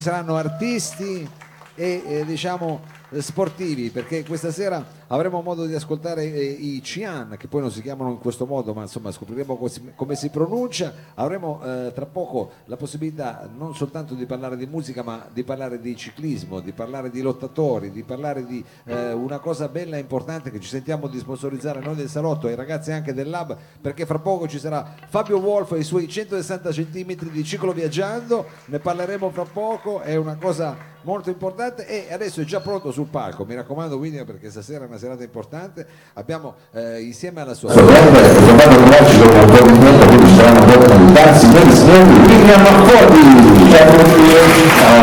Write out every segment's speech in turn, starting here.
saranno artisti e eh, diciamo sportivi perché questa sera avremo modo di ascoltare eh, i Cian che poi non si chiamano in questo modo ma insomma scopriremo come si, come si pronuncia. Avremo eh, tra poco la possibilità non soltanto di parlare di musica ma di parlare di ciclismo di parlare di lottatori di parlare di eh, una cosa bella e importante che ci sentiamo di sponsorizzare noi del Salotto e i ragazzi anche del Lab perché fra poco ci sarà Fabio Wolf e i suoi 160 cm di ciclo viaggiando. Ne parleremo fra poco è una cosa molto importante e adesso è già pronto sul palco. Mi raccomando William perché stasera è una serata importante. Abbiamo eh, insieme alla sua un quindi saranno signori, William. Ciao.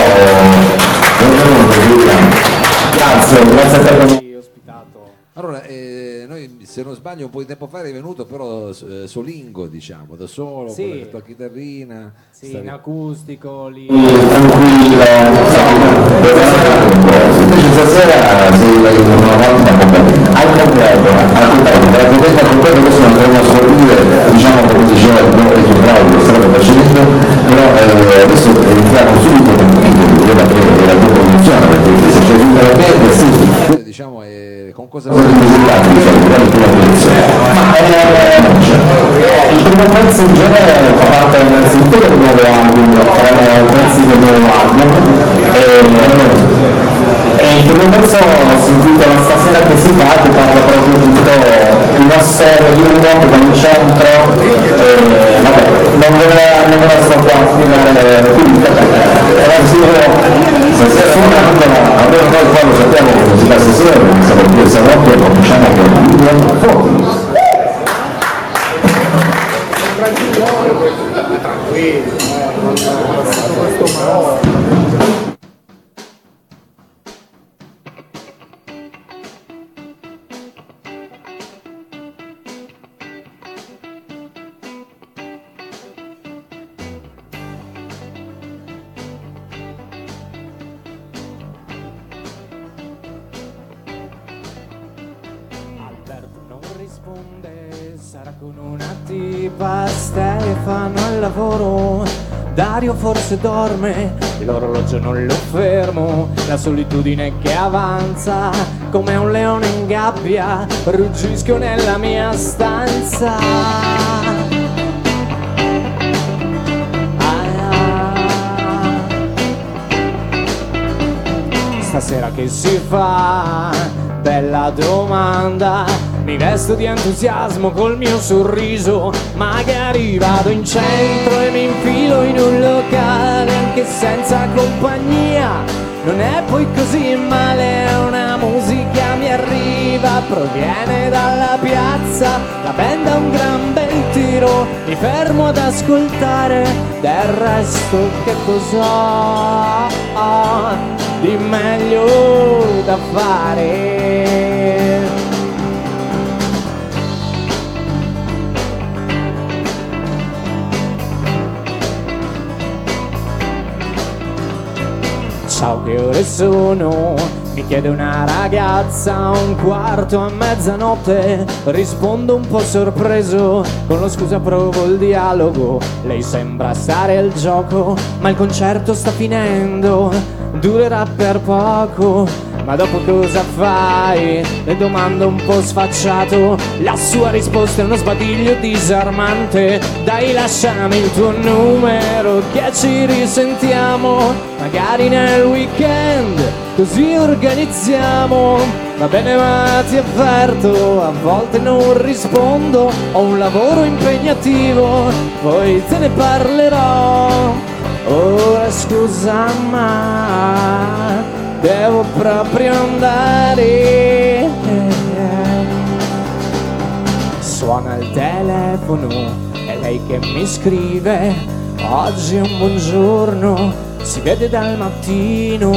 Ciao, William, grazie, grazie a te se non sbaglio un po' di tempo fa eri venuto però eh, solingo diciamo da solo Sì. con la tua chitarrina Sì, stavi- in acustico lì. tranquillo, invece stasera sei una volta al completo, al completo, per protesta al completo questo non dovremmo assorbire, diciamo come diceva il nostro bravo che stava facendo, però eh, adesso entriamo subito nel video della tua produzione, perché se c'è tutta la band, sì, diciamo eh, con cosa è il eh, il primo pezzo in genere fa parte innanzitutto del nuovo album, erano pezzi del nuovo album, e, e il primo pezzo si intitola Stasera che si fa, che parla proprio di tutto di un uomo che va in centro, e vabbè, non ve la, sto qua a spiegare qui, era sicuro, stasera almeno noi qua lo sappiamo che si fa stasera, perché siamo qui a Salotto e cominciamo con William Fox. Alberto Stefano al lavoro, Dario forse dorme, l'orologio non lo fermo, la solitudine che avanza, come un leone in gabbia, ruggisco nella mia stanza. Stasera che si fa? Bella domanda. Mi vesto di entusiasmo col mio sorriso. Magari vado in centro e mi infilo in un locale anche senza compagnia. Non è poi così male, una musica mi arriva, proviene dalla piazza, la band ha un gran bel tiro, mi fermo ad ascoltare, del resto che cos'ho di meglio da fare? Ciao, che ore sono? Mi chiede una ragazza un quarto a mezzanotte. Rispondo un po' sorpreso, con lo scusa provo il dialogo. Lei sembra stare al gioco, ma il concerto sta finendo. Durerà per poco. Ma dopo cosa fai? Le domando un po' sfacciato. La sua risposta è uno sbadiglio disarmante. Dai, lasciami il tuo numero, che ci risentiamo. Magari nel weekend, così organizziamo. Va bene, ma ti avverto, a volte non rispondo. Ho un lavoro impegnativo, poi te ne parlerò. Ora scusa, ma devo proprio andare. Suona il telefono, è lei che mi scrive. Oggi è un buongiorno, si vede dal mattino.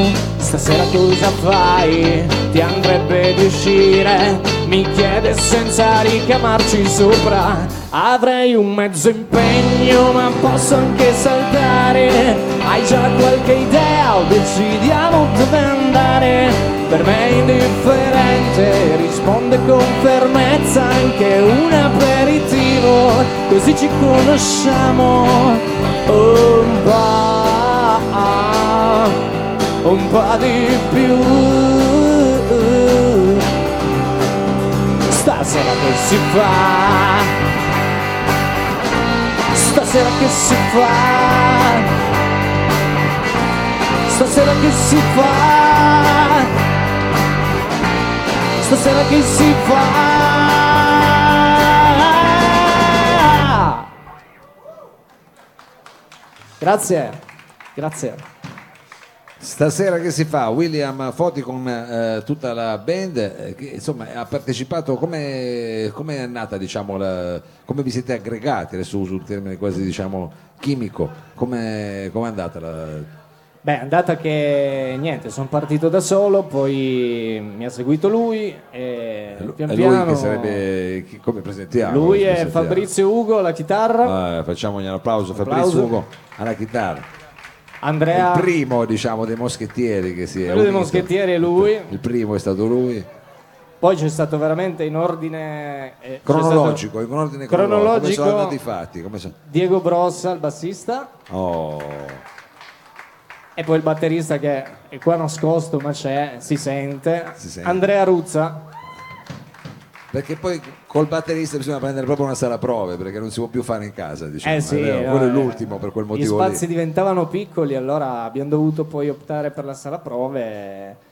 Stasera cosa fai? Ti andrebbe di uscire? Mi chiede senza ricamarci sopra. Avrei un mezzo impegno, ma posso anche saltare. Hai già qualche idea o decidiamo dove andare? Per me è indifferente, risponde con fermezza anche un aperitivo, così ci conosciamo un po'. Un po' di più. Stasera che si fa? Stasera che si fa? Stasera che si fa? Stasera che si fa? Grazie, grazie. Stasera che si fa? William Foti con eh, tutta la band eh, che insomma ha partecipato, come è nata diciamo, la- come vi siete aggregati, adesso uso un termine quasi diciamo chimico, come è andata la... Beh, è andata che niente, sono partito da solo, poi mi ha seguito lui e pian È piano... lui che sarebbe, chi- come presentiamo? Lui è Presentiamo. Fabrizio Ugo alla chitarra, Ah, facciamogli un applauso, Fabrizio Applauso. Ugo alla chitarra. Andrea... Il primo diciamo dei moschettieri che si è Quello dei moschettieri è lui, Il primo è stato lui. poi c'è stato veramente in ordine... eh, Cronologico, stato in ordine cronologico. Cronologico. Come sono andati fatti? Come sono- Diego Brossa, il bassista, Oh, e poi il batterista che è qua nascosto ma c'è, si sente, Si sente. Andrea Ruzza. Perché poi col batterista bisogna prendere proprio una sala prove perché non si può più fare in casa. Diciamo. Eh sì, È vero, no, quello è eh, l'ultimo per quel Gli motivo spazi lì. diventavano piccoli, allora abbiamo dovuto poi optare per la sala prove.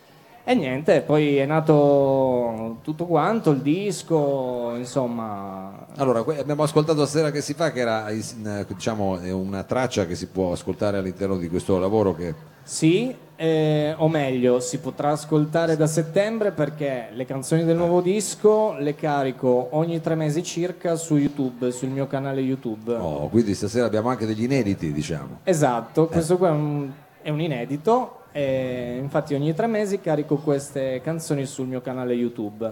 E niente, poi è nato tutto quanto, il disco, insomma. Allora, abbiamo ascoltato stasera che si fa, che era eh, diciamo, una traccia che si può ascoltare all'interno di questo lavoro che Sì, eh, o meglio, si potrà ascoltare da settembre perché le canzoni del nuovo disco le carico ogni tre mesi circa su YouTube, sul mio canale YouTube. oh, quindi stasera abbiamo anche degli inediti, diciamo. Esatto, questo qua è un, è un inedito, e infatti ogni tre mesi carico queste canzoni sul mio canale YouTube.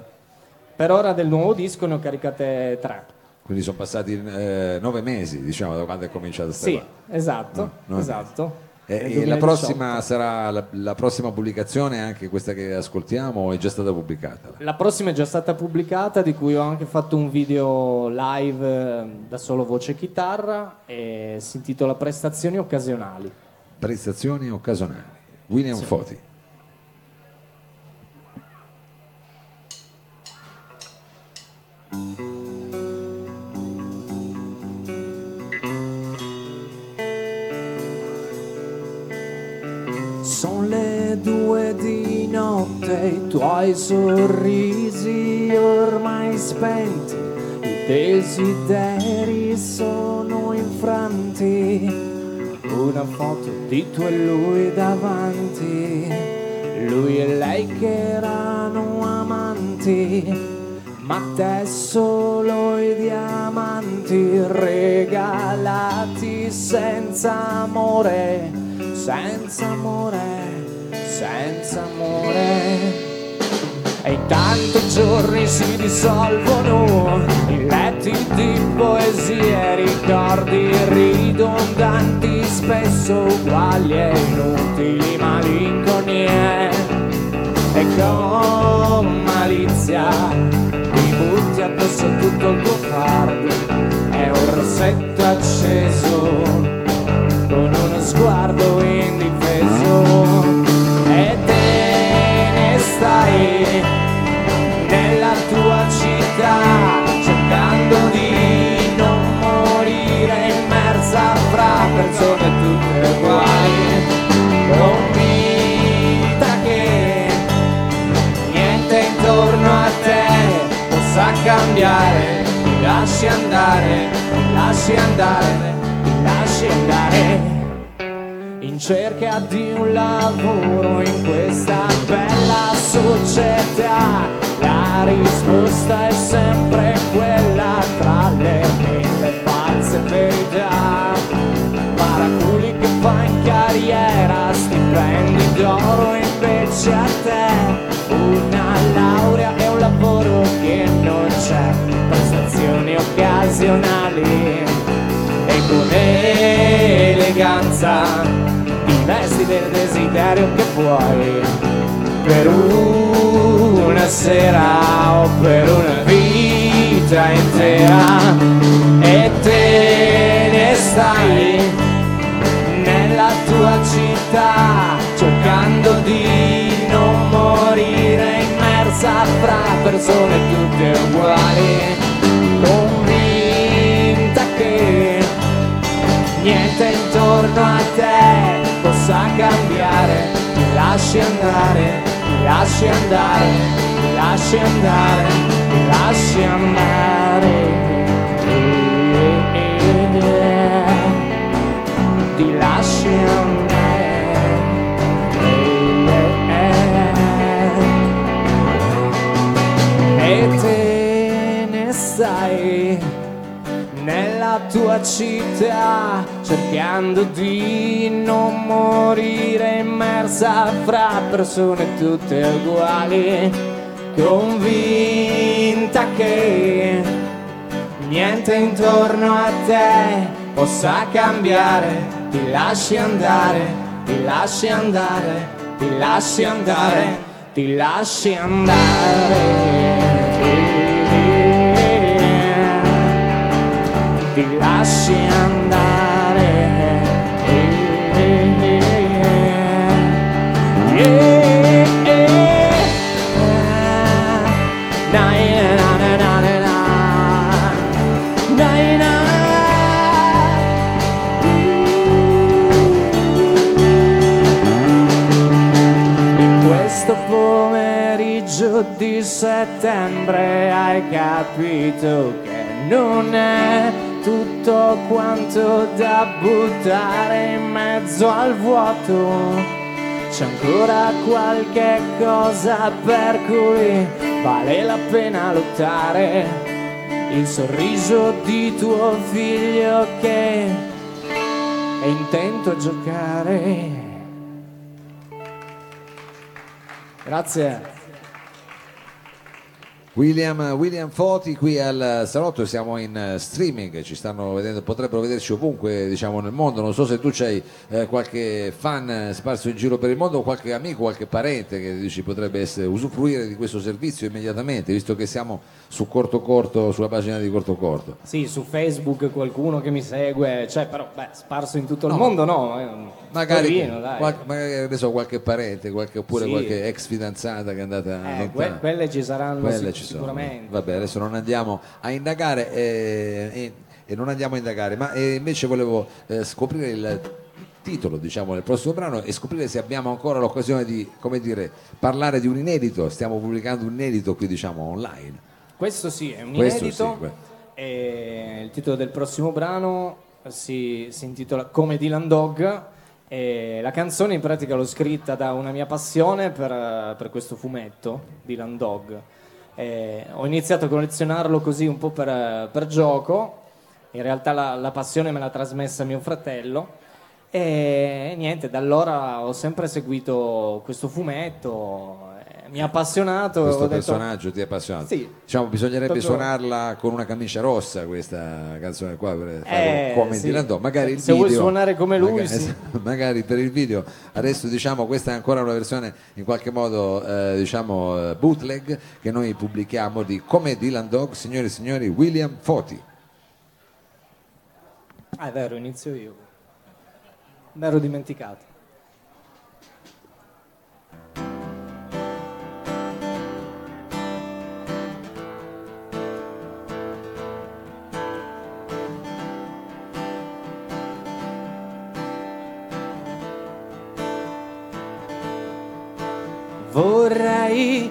Per ora del nuovo disco ne ho caricate tre. Quindi sono passati eh, nove mesi, diciamo, da quando è cominciato sta Sì, cosa. esatto, nove esatto. E, e la 2018. prossima sarà la, la prossima pubblicazione, anche questa che ascoltiamo, è già stata pubblicata? La prossima è già stata pubblicata, di cui ho anche fatto un video live eh, da solo voce e chitarra e si intitola Prestazioni occasionali. Prestazioni occasionali. William Foti. Sono le due di notte, i tuoi sorrisi ormai spenti, i desideri sono infranti. Una foto di tu e lui davanti, lui e lei che erano amanti. Ma te solo i diamanti regalati senza amore, senza amore, senza amore. E intanto i giorni si dissolvono in letti di poesie, ricordi ridondanti, spesso uguali e inutili malinconie. E con malizia ti butti addosso tutto il tuo fardo, è un rossetto acceso con uno sguardo indifeso lasci andare lasci andare lasci andare in cerca di un lavoro in questa bella società. La risposta è sempre quella tra le mille false verità. Paraculi che fa in carriera, stipendi d'oro invece a te. occasionali. E con eleganza investi del desiderio che vuoi. Per una sera o per una vita intera. E te ne stai nella tua città cercando di non morire immersa fra persone tutte uguali. Intorno a te possa cambiare, ti lasci andare, ti lasci andare, ti lasci andare, ti lasci andare. Ti lasci andare. Città cercando di non morire immersa fra persone tutte uguali convinta che niente intorno a te possa cambiare. Ti lasci andare ti lasci andare ti lasci andare ti lasci andare ti lasci andare. Yeah, yeah. Na, na, na, na, questo pomeriggio di settembre hai capito che non è tutto quanto da buttare in mezzo al vuoto. C'è ancora qualche cosa per cui vale la pena lottare. Il sorriso di tuo figlio che è intento a giocare. Grazie. William, William Foti qui al salotto, siamo in eh, streaming, ci stanno vedendo, potrebbero vederci ovunque diciamo, nel mondo, non so se tu c'hai eh, qualche fan eh, sparso in giro per il mondo o qualche amico, qualche parente che dici potrebbe essere, usufruire di questo servizio immediatamente, visto che siamo su Corto Corto, sulla pagina di Corto Corto. Sì, su Facebook qualcuno che mi segue, cioè però beh, sparso in tutto il mondo no. Eh, Magari, Torino, qual- magari, so, qualche parente, qualche, oppure Sì. qualche ex fidanzata che è andata Eh, que- quelle ci saranno Quelle sic- ci sono. sicuramente. Vabbè, adesso non andiamo a indagare eh, e, e non andiamo a indagare, ma eh, invece volevo eh, scoprire il titolo diciamo del prossimo brano e scoprire se abbiamo ancora l'occasione di come dire parlare di un inedito stiamo pubblicando un inedito qui diciamo online Questo sì, è un Questo inedito. sì, e il titolo del prossimo brano si, si intitola Come Dylan Dog. E la canzone in pratica l'ho scritta da una mia passione per, per questo fumetto, Dylan Dog. E ho iniziato a collezionarlo così un po' per, per gioco. In realtà la, la passione me l'ha trasmessa mio fratello. E niente, da allora ho sempre seguito questo fumetto, mi ha appassionato. questo ho detto, personaggio ti è appassionato Sì. diciamo bisognerebbe Proprio- suonarla con una camicia rossa questa canzone qua per fare Eh, come sì. Dylan Dog magari il Se vuoi suonare come lui, magari, sì. magari per il video adesso diciamo questa è ancora una versione in qualche modo eh, diciamo eh, bootleg che noi pubblichiamo di come Dylan Dog signori e signori William Foti Ah, è vero, inizio io. Mi ero dimenticato. Vorrei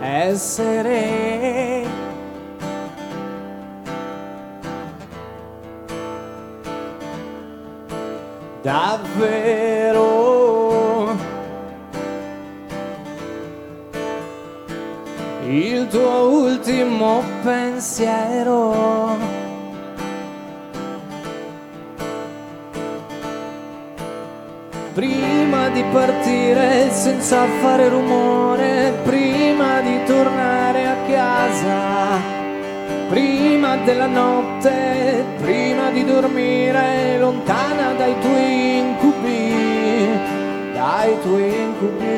essere davvero il tuo ultimo pensiero. Prima di partire senza fare rumore, prima di tornare a casa, prima della notte, prima di dormire lontana dai tuoi incubi, dai tuoi incubi.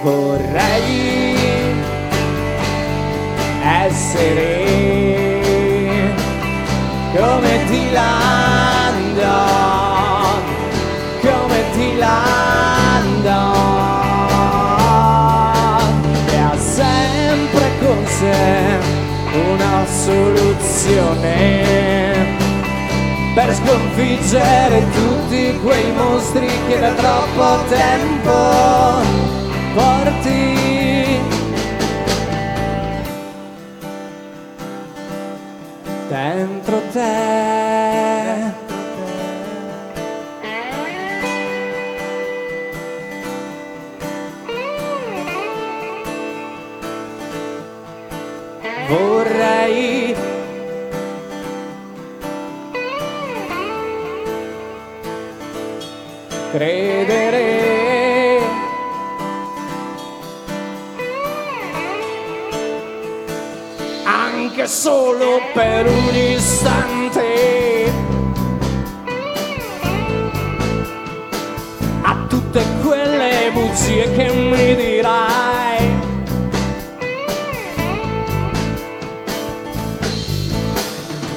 Vorrei essere come Dilando, come Dilando, e ha sempre con sé una soluzione per sconfiggere tutti quei mostri che da troppo tempo porti. Dentro te. Vorrei credere. Anche solo per un istante. A tutte quelle bugie che mi dirai.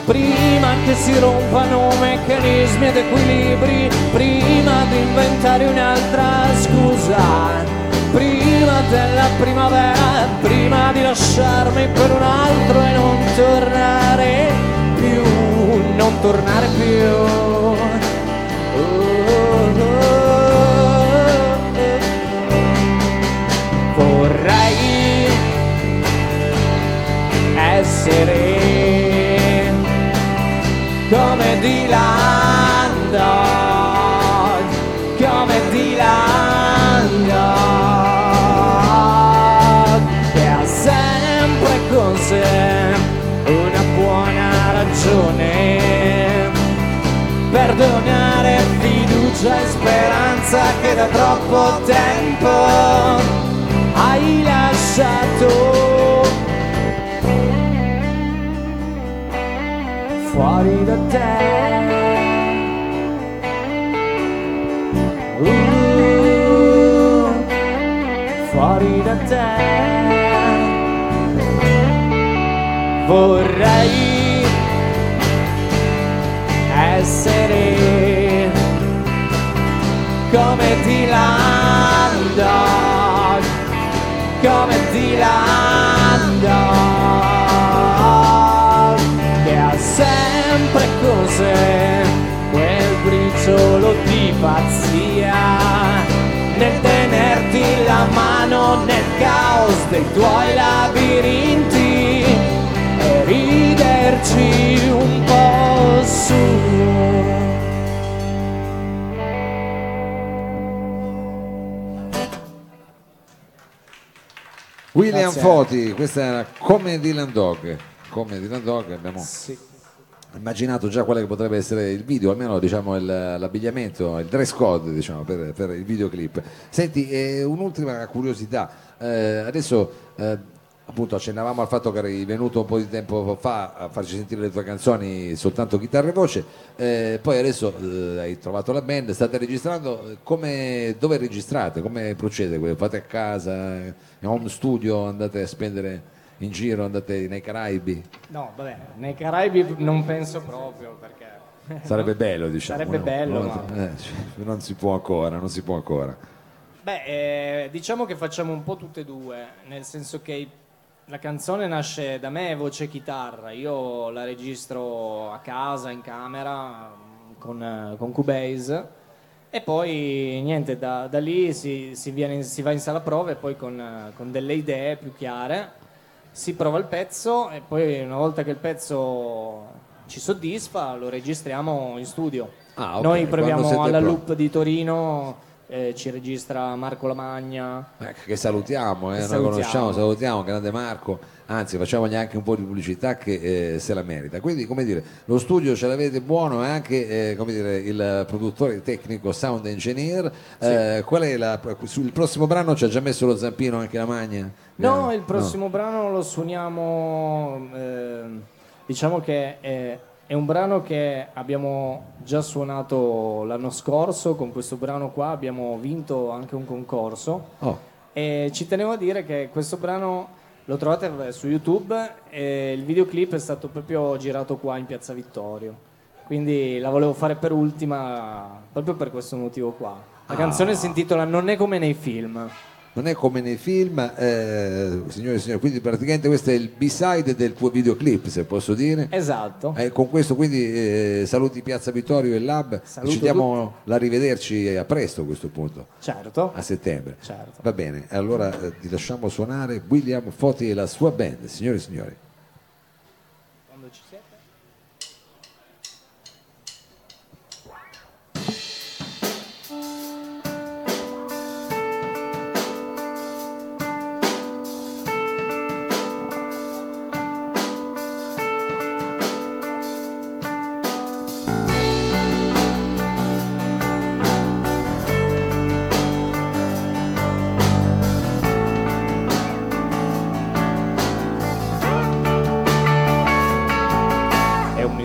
Prima che si rompano meccanismi ed equilibri, prima di inventare un'altra scusa, prima della primavera, prima di lasciarmi per un altro e non tornare più, non tornare più. Oh, da troppo tempo hai lasciato. fuori da te. Uh, fuori da te. Vorrei essere come Dilando, come Dilando che ha sempre con sé quel briciolo di pazzia nel tenerti la mano nel caos dei tuoi labirinti e riderci un po' su. Foti, questa era come Dylan Dog. Come Dylan Dog abbiamo Sì. immaginato già quale potrebbe essere il video, almeno diciamo il- l'abbigliamento, il dress code diciamo, per, per il videoclip. Senti, eh, un'ultima curiosità, Eh, adesso eh, appunto accennavamo al fatto che eri venuto un po' di tempo fa a farci sentire le tue canzoni soltanto chitarra e voce, eh, poi adesso eh, hai trovato la band, state registrando, come, dove registrate, come procede? Fate a casa, in home studio, andate a spendere in giro, andate nei Caraibi? No, vabbè, nei Caraibi non penso proprio perché... Sarebbe bello, diciamo. Sarebbe no? bello, Non, ma- eh, non si può ancora, non si può ancora. Beh, eh, diciamo che facciamo un po' tutte e due, nel senso che la canzone nasce da me, voce chitarra, io la registro a casa, in camera, con, con Cubase e poi niente, da, da lì si, si viene si va in sala prove e poi con, con delle idee più chiare si prova il pezzo e poi una volta che il pezzo ci soddisfa lo registriamo in studio. Ah, ok, Noi proviamo alla pronti. Loop di Torino, eh, ci registra Marco Lamagna. Eh, che salutiamo, eh, Che noi salutiamo. conosciamo, salutiamo, grande Marco, anzi facciamogli anche un po' di pubblicità che eh, se la merita. Quindi, come dire, lo studio ce l'avete buono e anche eh, come dire, il produttore tecnico, sound engineer. Eh, qual è la, sul prossimo brano ci ha già messo lo zampino anche la magna? No, il prossimo brano lo suoniamo, ehm, diciamo che è, un brano che abbiamo già suonato l'anno scorso, con questo brano qua abbiamo vinto anche un concorso Oh, e ci tenevo a dire che questo brano Lo trovate su YouTube e il videoclip è stato proprio girato qua in Piazza Vittorio. Quindi la volevo fare per ultima proprio per questo motivo qua. La canzone si intitola Non è come nei film. Non è come nei film, eh, signore e signori, quindi praticamente questo è il b-side del tuo videoclip, se posso dire. Esatto. Eh, con questo quindi eh, saluti Piazza Vittorio e Lab, Saluto ci diamo la rivederci a presto a questo punto, Certo. a settembre. Certo. Va bene, allora eh, ti lasciamo suonare William Foti e la sua band, signore e signori.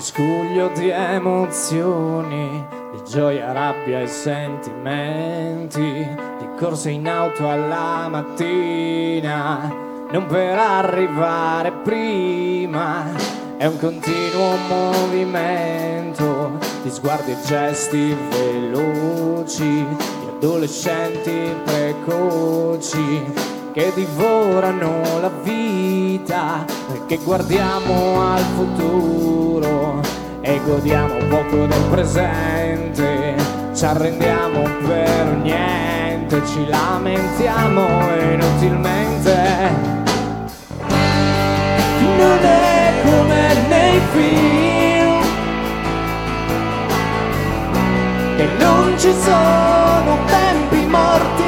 Miscuglio di emozioni, di gioia, rabbia e sentimenti, di corse in auto alla mattina, non per arrivare prima. È un continuo movimento di sguardi e gesti veloci, di adolescenti precoci che divorano la vita che guardiamo al futuro e godiamo poco del presente, ci arrendiamo per niente, ci lamentiamo inutilmente. Non è come nei film che non ci sono tempi morti.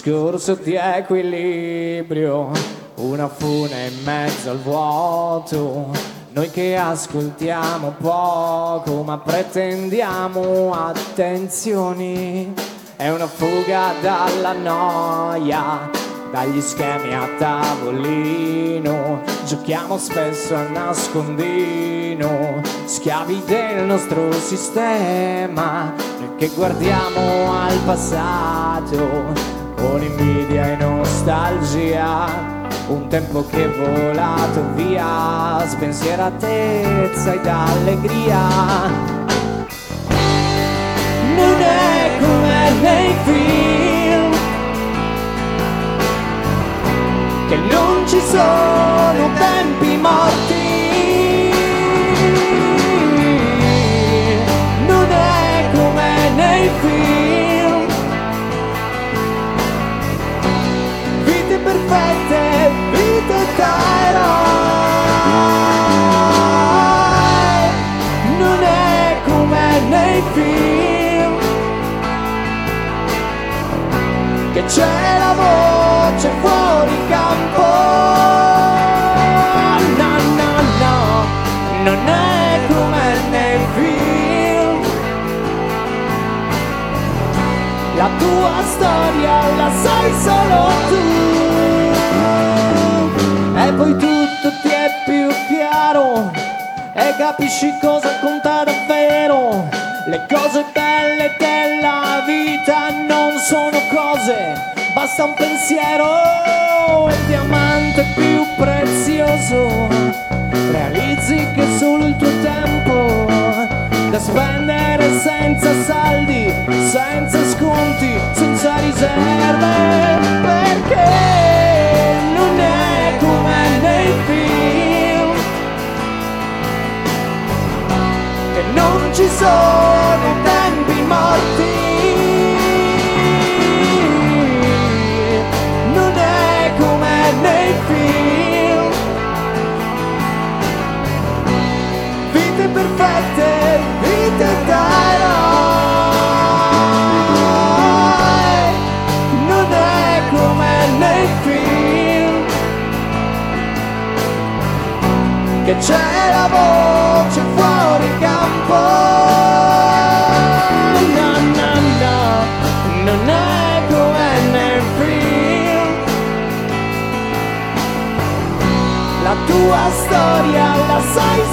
Discorso di equilibrio, una fune in mezzo al vuoto. Noi che ascoltiamo poco ma pretendiamo attenzioni. È una fuga dalla noia, dagli schemi a tavolino. Giochiamo spesso a nascondino, schiavi del nostro sistema. Noi che guardiamo al passato con invidia e nostalgia. Un tempo che è volato via, spensieratezza ed allegria. Non è come nei film, che non ci sono tempi morti. Perfette, vite da eroi. Non è come nei film, che c'è la voce fuori campo. No, no, no, non è come nei film. La tua storia la sai solo tu. Poi tutto ti è più chiaro e capisci cosa conta davvero. Le cose belle della vita non sono cose, basta un pensiero. Il diamante più prezioso, realizzi che solo il tuo tempo da spendere senza saldi, senza sconti, senza riserve, perché come nei film, che non ci sono c'è la voce fuori campo. No, no, no, non è nel film. La tua storia la sai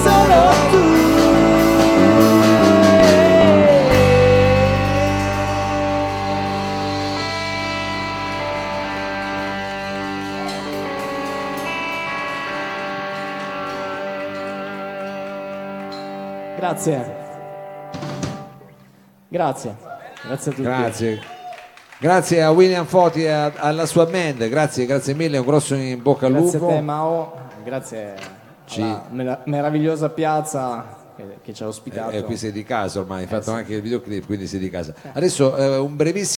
Grazie. Grazie. Grazie a tutti. Grazie. Grazie a William Foti e a- alla sua band, grazie, grazie mille, un grosso in bocca al Grazie a lupo. te Mao, grazie Ci- alla mera- meravigliosa piazza che, che ci ha ospitato. Eh, qui sei di casa ormai, hai fatto anche il videoclip, quindi sei di casa. Adesso eh, un brevissimo